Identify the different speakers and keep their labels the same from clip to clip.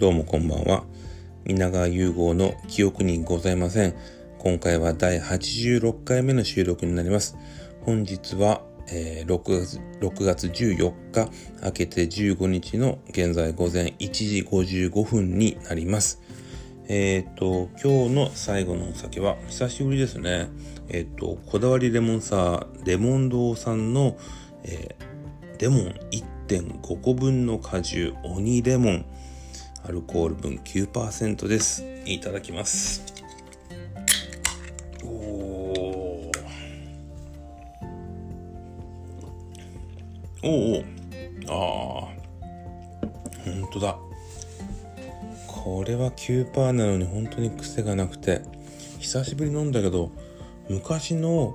Speaker 1: どうもこんばんは。皆川融合の記憶にございません。今回は第86回目の収録になります。本日は、えー、6, 月6月14日、明けて15日の現在午前1時55分になります。えっ、ー、と、今日の最後のお酒は、久しぶりですね。えっ、ー、と、こだわりレモンサー、レモン堂さんの、え、レモン1.5個分の果汁、鬼レモン。アルコール分9%です。いただきます。おおおおああ本当だ。これは9%なのに本当に癖がなくて。久しぶり飲んだけど昔の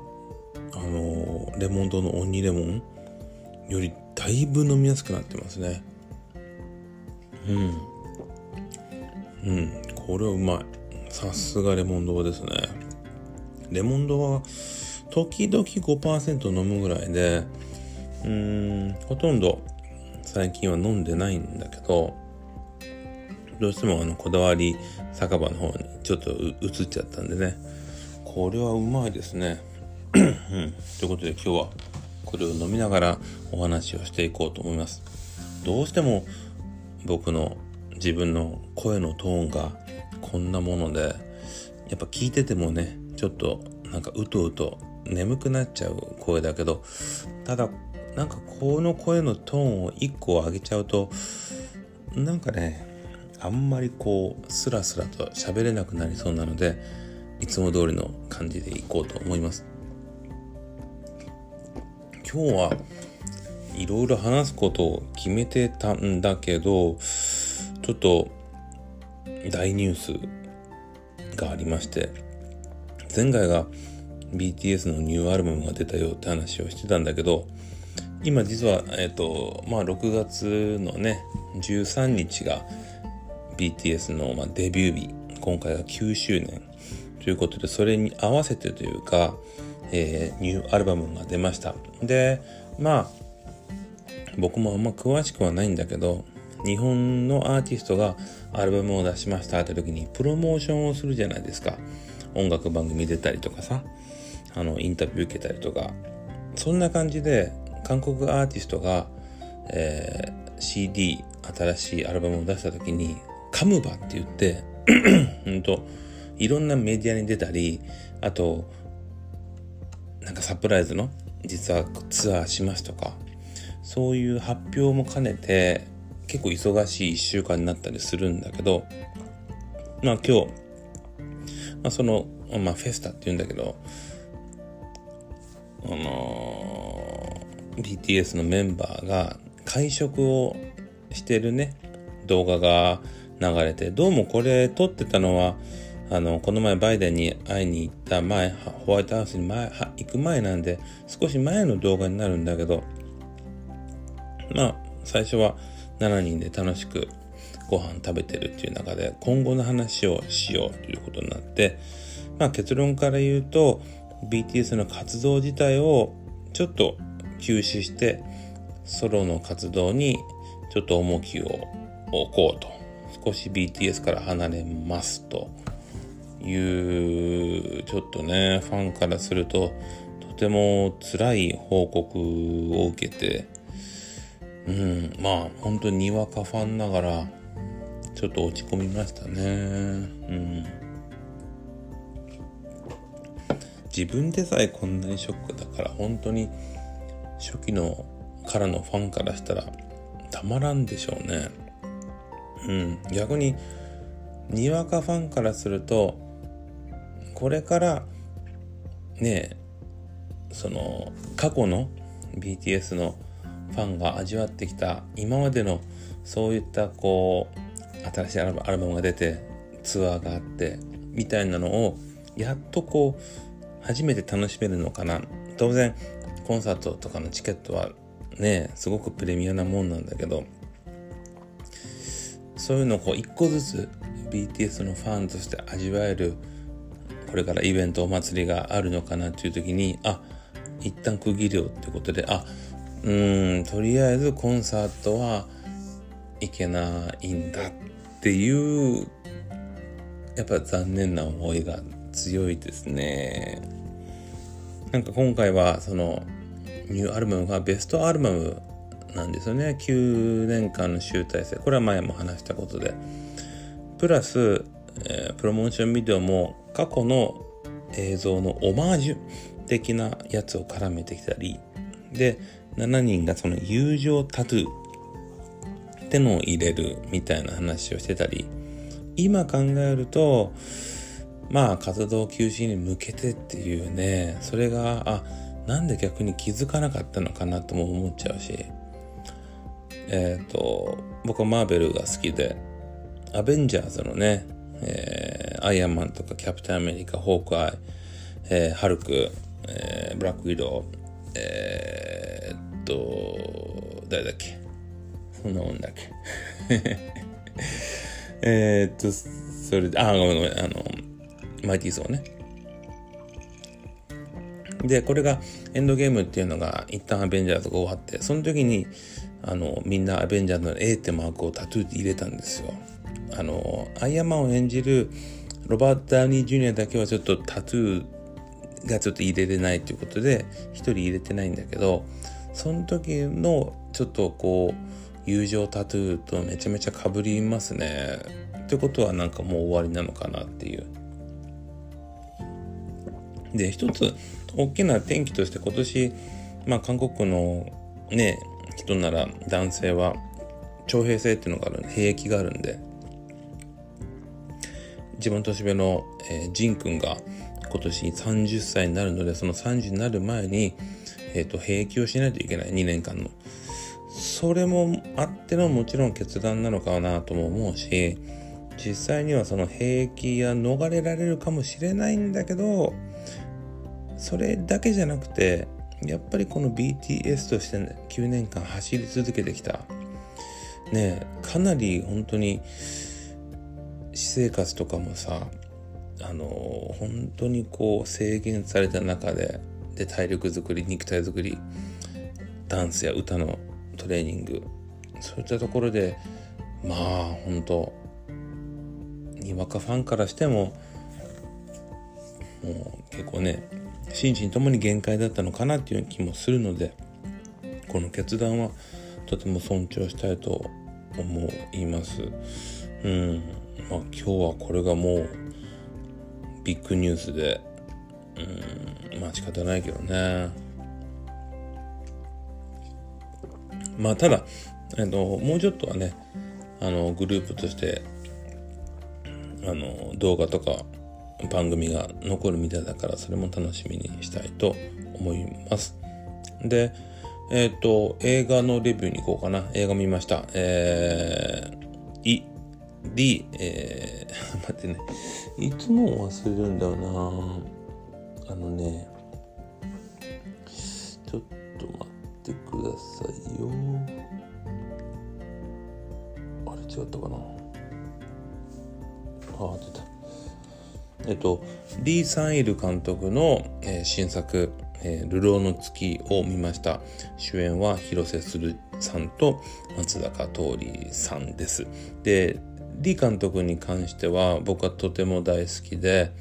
Speaker 1: あのレモン堂のオニレモンよりだいぶ飲みやすくなってますね。うん。うん。これはうまい。さすがレモンドですね。レモンドは時々5%飲むぐらいでうーんほとんど最近は飲んでないんだけどどうしてもあのこだわり酒場の方にちょっと移っちゃったんでね。これはうまいですね。うん、ということで今日はこれを飲みながらお話をしていこうと思います。どうしても僕の自分の声のトーンがこんなものでやっぱ聞いててもねちょっとなんかうとうと眠くなっちゃう声だけどただなんかこの声のトーンを1個上げちゃうとなんかねあんまりこうスラスラと喋れなくなりそうなのでいつも通りの感じでいこうと思います。今日はいろいろ話すことを決めてたんだけどちょっと大ニュースがありまして前回が BTS のニューアルバムが出たよって話をしてたんだけど今実はえっ、とまあ6月のね13日が BTS の、まあ、デビュー日今回が9周年ということでそれに合わせてというか、えー、ニューアルバムが出ました。でまあ僕もあんま詳しくはないんだけど日本のアーティストがアルバムを出しましたって時にプロモーションをするじゃないですか。音楽番組出たりとかさ、あの、インタビュー受けたりとか。そんな感じで、韓国アーティストが、えー、CD、新しいアルバムを出した時に、カムバって言って、うんと、いろんなメディアに出たり、あと、なんかサプライズの、実はツアーしますとか、そういう発表も兼ねて、結構忙しい1週間になったりするんだけど、まあ今日、まあその、まあフェスタって言うんだけど、あのー、BTS のメンバーが会食をしてるね、動画が流れて、どうもこれ撮ってたのは、あの、この前バイデンに会いに行った前、ホワイトハウスに前行く前なんで、少し前の動画になるんだけど、まあ、最初は、7人で楽しくご飯食べてるっていう中で今後の話をしようということになって、まあ、結論から言うと BTS の活動自体をちょっと休止してソロの活動にちょっと重きを置こうと。少し BTS から離れますというちょっとねファンからするととても辛い報告を受けてうん、まあ本当ににわかファンながらちょっと落ち込みましたね。うん。自分でさえこんなにショックだから本当に初期のからのファンからしたらたまらんでしょうね。うん。逆ににわかファンからするとこれからねその過去の BTS のファンが味わってきた今までのそういったこう新しいアルバムが出てツアーがあってみたいなのをやっとこう初めて楽しめるのかな。当然コンサートとかのチケットはねすごくプレミアなもんなんだけどそういうのをこう一個ずつ BTS のファンとして味わえるこれからイベントお祭りがあるのかなっていう時にあ一旦区切るよってことであうんとりあえずコンサートは行けないんだっていうやっぱ残念な思いが強いですね。なんか今回はそのニューアルバムがベストアルバムなんですよね。9年間の集大成。これは前も話したことで。プラス、えー、プロモーションビデオも過去の映像のオマージュ的なやつを絡めてきたり。で7人がその友情タトゥーってのを入れるみたいな話をしてたり今考えるとまあ活動休止に向けてっていうねそれがあなんで逆に気づかなかったのかなとも思っちゃうしえっ、ー、と僕はマーベルが好きでアベンジャーズのね、えー、アイアンマンとかキャプテンアメリカホークアイ、えー、ハルク、えー、ブラックウィドウえー、と誰だっけ？そんなもんだっけ？えっとそれであごめんごめんあのマイティーソーね。でこれがエンドゲームっていうのが一旦アベンジャーズが終わってその時にあのみんなアベンジャーズの A ってマークをタトゥーで入れたんですよ。あのアイアンマンを演じるロバート・ダウニー・ジュニアだけはちょっとタトゥーがちょっと入れれないということで一人入れてないんだけどその時のちょっとこう友情タトゥーとめちゃめちゃかぶりますね。ってことはなんかもう終わりなのかなっていう。で一つ大きな転機として今年まあ韓国のね人なら男性は徴兵制っていうのがある兵役があるんで自分年上の、えー、ジン君が今年30歳になるのでその30になる前に、えーと、兵役をしないといけない。2年間の。それもあってのもちろん決断なのかなとも思うし実際にはその兵役や逃れられるかもしれないんだけどそれだけじゃなくてやっぱりこの BTS として、9年間走り続けてきた。ねかなり本当に私生活とかもさあの本当にこう制限された中でで体力づくり肉体づくりダンスや歌のトレーニングそういったところでまあ本当にわかファンからしてももう結構ね心身ともに限界だったのかなっていう気もするのでこの決断はとても尊重したいと思います。うんまあ、今日はこれがもうビッグニュースでうんまあ仕方ないけどね。まあただ、えっと、もうちょっとはねあのグループとしてあの動画とか番組が残るみたいだからそれも楽しみにしたいと思います。でえっ、と映画のレビューに行こうかな。映画見ました。えー、い D、えー、待ってね。いつも忘れるんだよな。あのね、ちょっと待ってくださいよ。あれ違ったかな？あ、出た。えっと、リー・サンイル監督の、えー、新作、えー、流浪の月を見ました。主演は広瀬するさんと松坂桃李さんです。で、李監督に関しては僕はとても大好きで、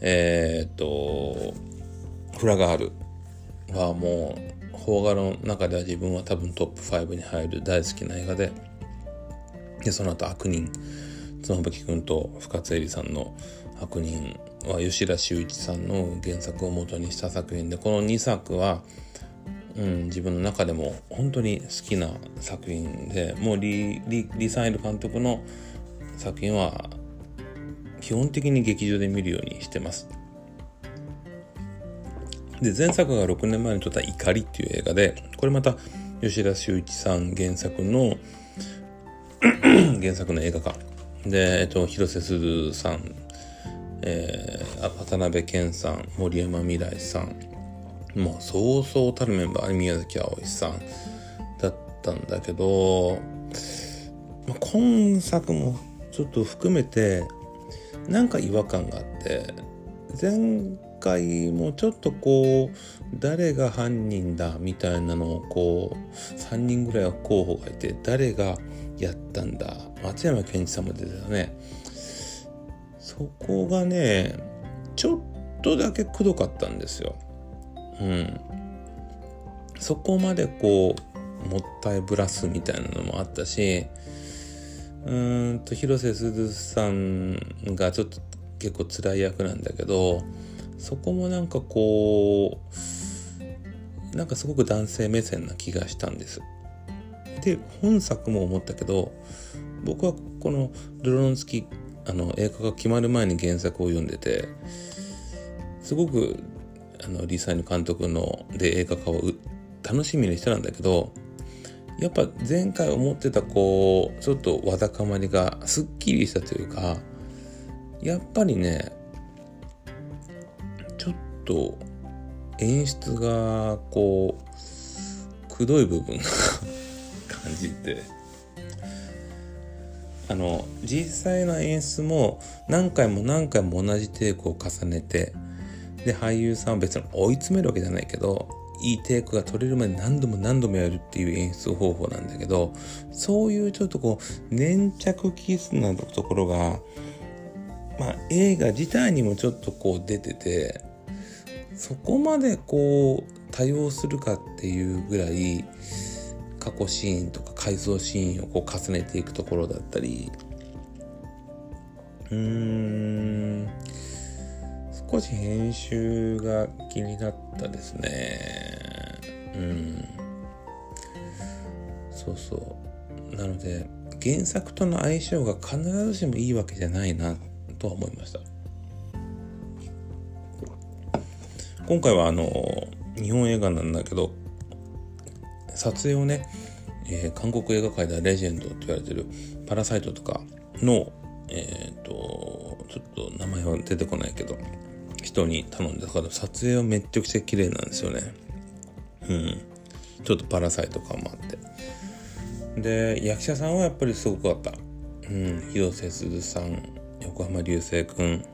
Speaker 1: えー、っと、フラガールはもう、邦画の中では自分は多分トップ5に入る大好きな映画で、で、その後悪人、妻夫木君と深津絵里さんの悪人は吉田修一さんの原作を元にした作品で、この2作は、うん、自分の中でも本当に好きな作品でもうリリリサイル監督の作品は基本的に劇場で見るようにしてます。で、前作が6年前に撮った怒りっていう映画で、これまた吉田修一さん原作の原作の映画化。で、えっと、広瀬すずさん、えー、渡辺謙さん、森山未来さん、もうそうそうたるメンバー、宮崎あおいさんだったんだけど、まあ、今作もちょっと含めてなんか違和感があって前回もちょっとこう誰が犯人だみたいなのをこう3人ぐらいは候補がいて誰がやったんだ松山ケンイチさんも出てたね。そこがねちょっとだけくどかったんですよ。うん。そこまでこうもったいぶらすみたいなのもあったしうんと広瀬すずさんがちょっと結構辛い役なんだけどそこもなんかこうなんかすごく男性目線な気がしたんです。で本作も思ったけど僕はこの「ルロンスキ」あの映画が決まる前に原作を読んでてすごくあのリサイヌ監督ので映画化を楽しみにしてたんだけどやっぱ前回思ってたこうちょっとわだかまりがすっきりしたというかやっぱりねちょっと演出がこうくどい部分が 感じてあの実際の演出も何回も何回も同じテイクを重ねてで俳優さんは別に追い詰めるわけじゃないけどいいテイクが取れるまで何度も何度もやるっていう演出方法なんだけどそういうちょっとこう粘着キスなところがまあ映画自体にもちょっとこう出ててそこまでこう多用するかっていうぐらい過去シーンとか回想シーンをこう重ねていくところだったりうーん。少し編集が気になったですね。うん。そうそう。なので原作との相性が必ずしもいいわけじゃないなとは思いました。今回はあの日本映画なんだけど撮影をね、えー、韓国映画界ではレジェンドって言われてるパラサイトとかのえっ、ー、とちょっと名前は出てこないけど人に頼んでだから撮影はめっちゃくちゃ綺麗なんですよね。うん。ちょっとパラサイト感もあって。で役者さんはやっぱりすごくあった。うん。広瀬すずさん横浜流星くん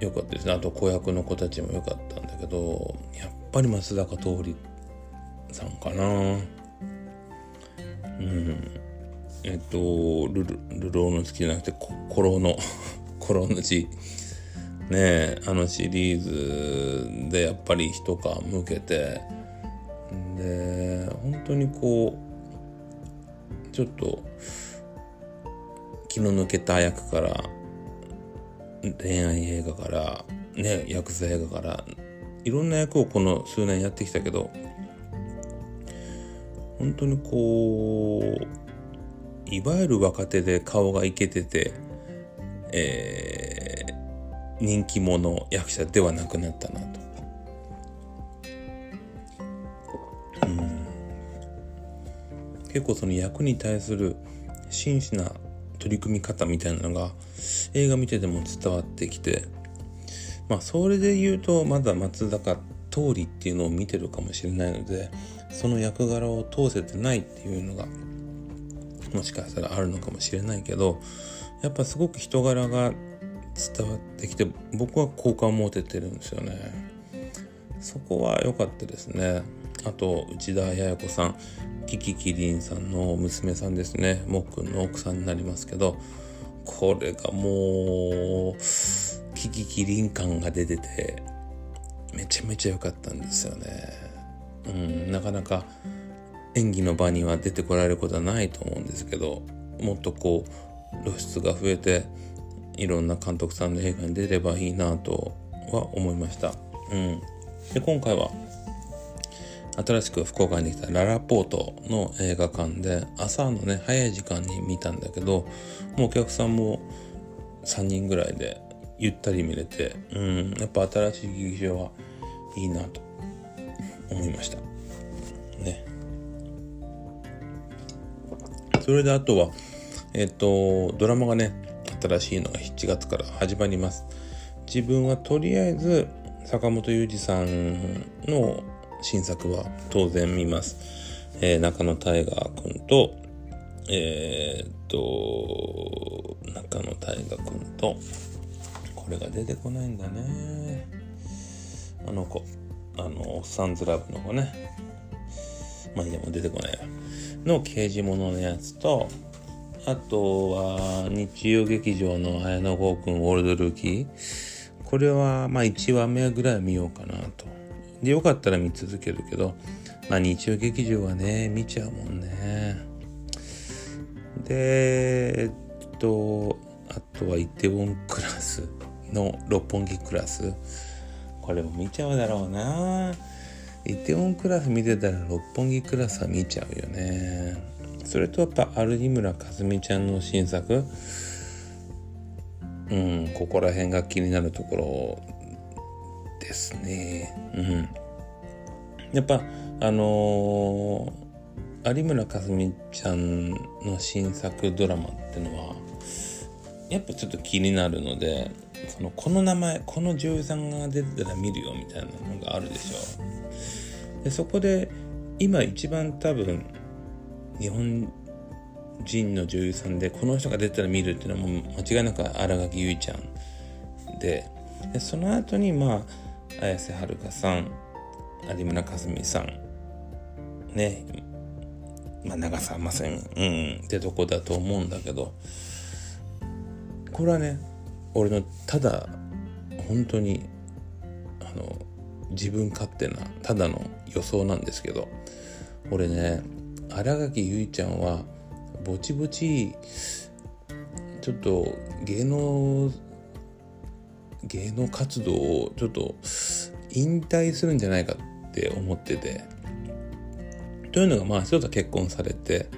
Speaker 1: よかったですね。あと子役の子たちもよかったんだけどやっぱり松坂桃李さんかな。うん。えっとルルルローの好きじゃなくてコロの コロの字ねあのシリーズでやっぱり一皮向けてで本当にこうちょっと気の抜けた役から恋愛映画からねヤクザ映画からいろんな役をこの数年やってきたけど本当にこういわゆる若手で顔がイケてて、えー、人気者役者ではなくなったなと。うん結構その役に対する真摯な取り組み方みたいなのが映画見てても伝わってきてまあそれで言うとまだ松坂桃李っていうのを見てるかもしれないのでその役柄を通せてないっていうのがもしかしたらあるのかもしれないけどやっぱすごく人柄が伝わってきて僕は好感持ててるんですよね。そこは良かったですね。あと内田彩子さんキキキリンさんの娘さんですね。もっくんの奥さんになりますけどこれがもうキキキリン感が出ててめちゃめちゃ良かったんですよね。うんなかなか演技の場には出てこられることはないと思うんですけどもっとこう露出が増えていろんな監督さんの映画に出ればいいなとは思いました。うん、で今回は新しく福岡にできたララポートの映画館で朝のね早い時間に見たんだけどもうお客さんも3人ぐらいでゆったり見れてうん。やっぱ新しい劇場はいいなと思いました。ね。それであとはえっ、とドラマがね新しいのが7月から始まります自分はとりあえず坂本裕二さんの新作は当然見ます。えー、中野大河君と、えー、っと、中野大河君と、これが出てこないんだね。あの子、あの、サンズラブの子ね。まあいや、もう出てこない。の刑事物のやつとあとは日曜劇場の綾野剛君オールドルーキー。これはまあ1話目ぐらい見ようかなと。でよかったら見続けるけどまあ日曜劇場はね見ちゃうもんね。でえっとあとはイテウォンクラスの六本木クラス。これも見ちゃうだろうな。イテウォンクラス見てたら六本木クラスは見ちゃうよね。それとやっぱ有村架純ちゃんの新作？うんここら辺が気になるところですね。うん。やっぱあのー、有村架純ちゃんの新作ドラマってのはやっぱちょっと気になるのでそのこの名前この女優さんが出てたら見るよみたいなのがあるでしょ。でそこで今一番多分日本人の女優さんでこの人が出たら見るっていうのはもう間違いなく新垣結衣ちゃんででその後にまあ綾瀬はるかさん有村架純さんねまあ長澤まさみうんってとこだと思うんだけどこれはね俺のただ本当にあの自分勝手なただの予想なんですけど俺ね新垣結衣ちゃんはぼちぼちちょっと芸能芸能活動をちょっと引退するんじゃないかって思ってて。というのがまあ一つは結婚されて。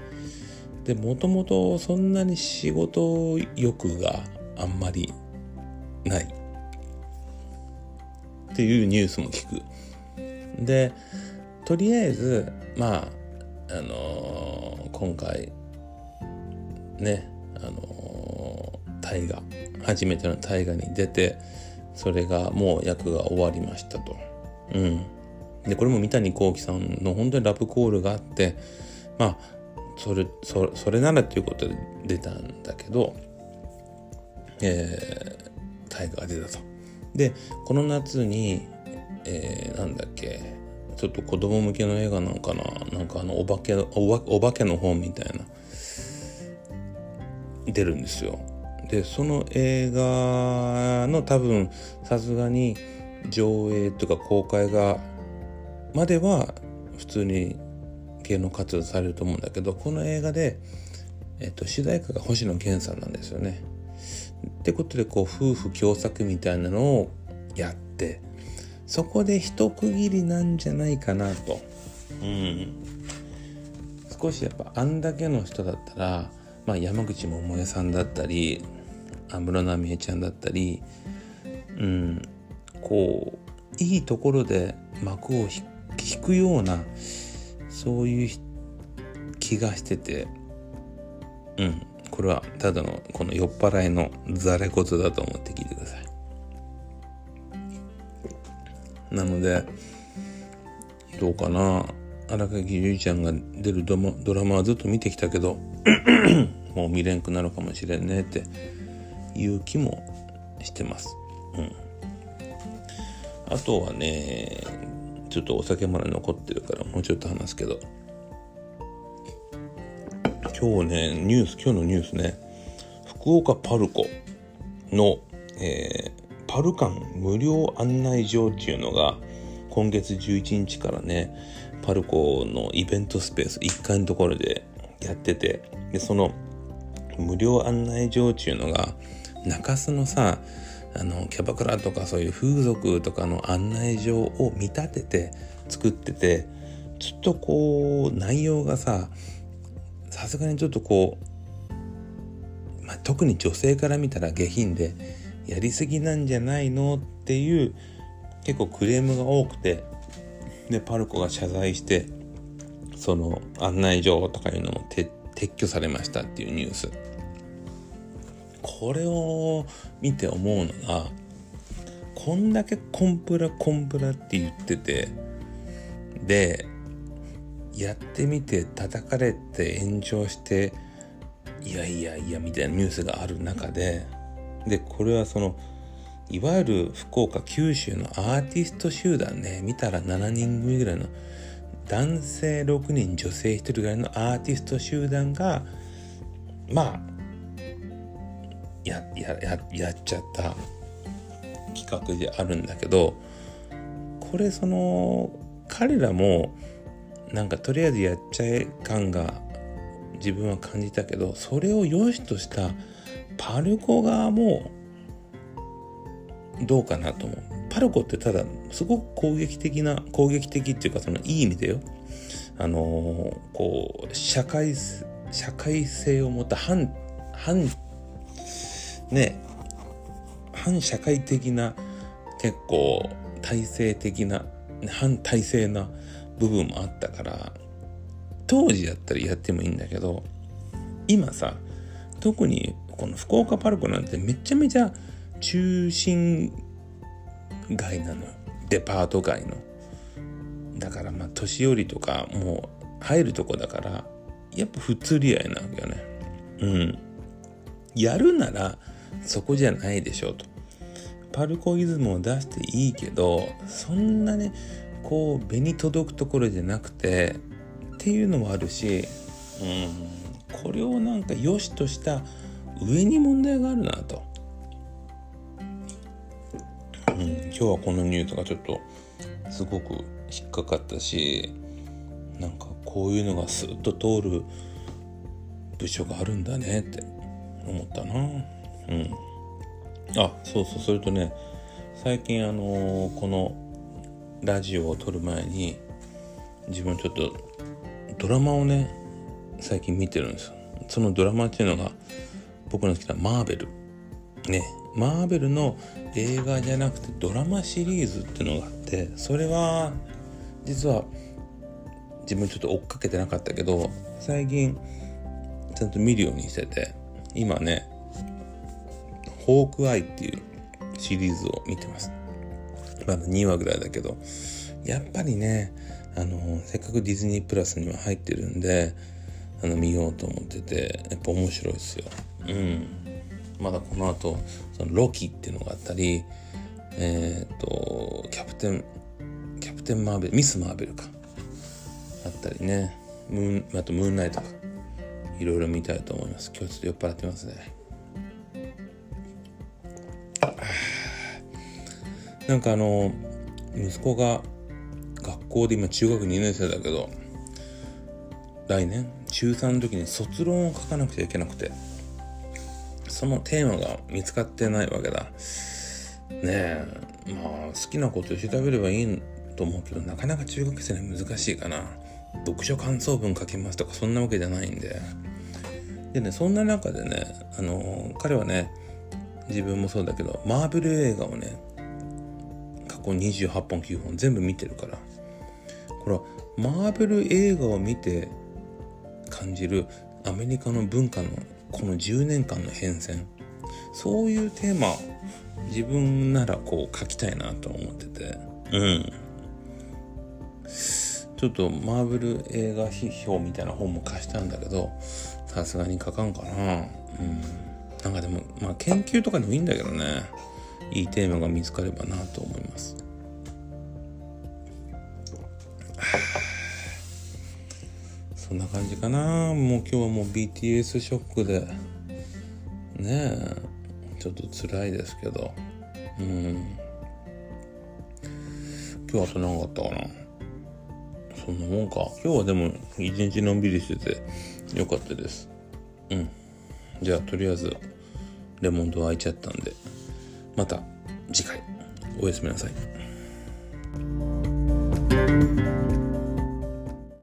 Speaker 1: でもともとそんなに仕事欲があんまりない。っていうニュースも聞く。でとりあえずまああのー、今回ねあのー、大河初めての大河に出てそれがもう役が終わりましたと。うん。でこれも三谷幸喜さんの本当にラブコールがあってまあそれそそれならっていうことで出たんだけどえー、大河が出たと。でこの夏に、えー、なんだっけちょっと子供向けの映画なのかななんかあのお化けおお化けの本みたいな出るんですよ。でその映画の多分さすがに上映とか公開がまでは普通に芸能活動されると思うんだけどこの映画で、えっと、主題歌が星野源さんなんですよね。ってことでこう夫婦共作みたいなのをやってそこで一区切りなんじゃないかなと。うん。少しやっぱあんだけの人だったら、まあ、山口百恵さんだったり安室奈美恵ちゃんだったり、うん、こういいところで幕を引くようなそういう気がしてて、うん、これはただのこの酔っ払いのざれ言だと思って聞いてください。なので、どうかな。荒垣結衣ちゃんが出るドラマはずっと見てきたけど、もう見れんくなるかもしれんねっていう気もしてます。うん。あとはね、ちょっとお酒まだ残ってるからもうちょっと話すけど、今日ね、ニュース、今日のニュースね、福岡パルコの、えー、パルカン無料案内所っていうのが、今月11日からね、パルコのイベントスペース1階のところでやってて、で、その無料案内所っていうのが、中洲のさ、あの、キャバクラとかそういう風俗とかの案内所を見立てて作ってて、ちょっとこう、内容がさ、さすがにちょっとこう、まあ、特に女性から見たら下品でやりすぎなんじゃないのっていう結構クレームが多くてでパルコが謝罪してその案内状とかいうのも撤去されましたっていうニュース。これを見て思うのがこんだけコンプラコンプラって言っててでやってみて叩かれて炎上していやいやいやみたいなニュースがある中ででこれはそのいわゆる福岡九州のアーティスト集団ね見たら7人組ぐらいの男性6人女性1人ぐらいのアーティスト集団がまあややややっちゃった企画であるんだけどこれその彼らもなんかとりあえずやっちゃえ感が自分は感じたけどそれを良しとしたパルコ側もどうかなと思う。パルコってただすごく攻撃的な攻撃的っていうかそのいい意味でよあのー、こう社会社会性を持った反反ね反社会的な結構体制的な反体制な部分もあったから当時やったらやってもいいんだけど今さ特にこの福岡パルコなんてめちゃめちゃ中心街なの。デパート街のだからまあ年寄りとかもう入るとこだからやっぱ普通り合いなわけよねうんやるならそこじゃないでしょうと。パルコイズムを出していいけどそんなねこう紅届くところじゃなくてっていうのもあるしうん。これをなんか良しとした上に問題があるなと、うん、今日はこのニュースがちょっとすごく引っかかったしなんかこういうのがスッと通る部署があるんだねって思ったな。うん。あそうそうそれとね最近あのー、このラジオを撮る前に自分ちょっとドラマをね最近見てるんですよ。そのドラマっていうのが僕の好きなマーベル。ね。マーベルの映画じゃなくてドラマシリーズっていうのがあってそれは実は自分ちょっと追っかけてなかったけど最近ちゃんと見るようにしてて今ねホークアイっていうシリーズを見てます。まだ2話ぐらいだけどやっぱりねあのせっかくディズニープラスには入ってるんであの見ようと思っててやっぱ面白いですよ。うん。まだこの後そのロキっていうのがあったりえっ、ー、とキャプテンキャプテンマーベルミスマーベルか。あったりね。ムーンあとムーンナイトか。いろいろ見たいと思います。今日ちょっと酔っ払ってますね。なんかあの息子が学校で今中学2年生だけど来年中3の時に卒論を書かなくちゃいけなくて。そのテーマが見つかってないわけだ。ねえ。まあ好きなことを調べればいいと思うけどなかなか中学生に難しいかな。読書感想文書きますとかそんなわけじゃないんで。でねそんな中でねあの彼はね自分もそうだけどマーベル映画をね過去28本9本全部見てるから。これはマーベル映画を見て感じるアメリカの文化のこの10年間の変遷そういうテーマ自分ならこう書きたいなと思ってて。うん。ちょっとマーブル映画批評みたいな本も貸したんだけどさすがに書かんかな。うん。なんかでもまあ研究とかでもいいんだけどね。いいテーマが見つかればなと思います。そんな感じかな。もう今日はもう BTS ショックで。ねえ。ちょっと辛いですけど。うん。今日あと何かったかな。そんなもんか。今日はでも一日のんびりしててよかったです。うん。じゃあとりあえずレモンド開いちゃったんでまた次回おやすみなさい。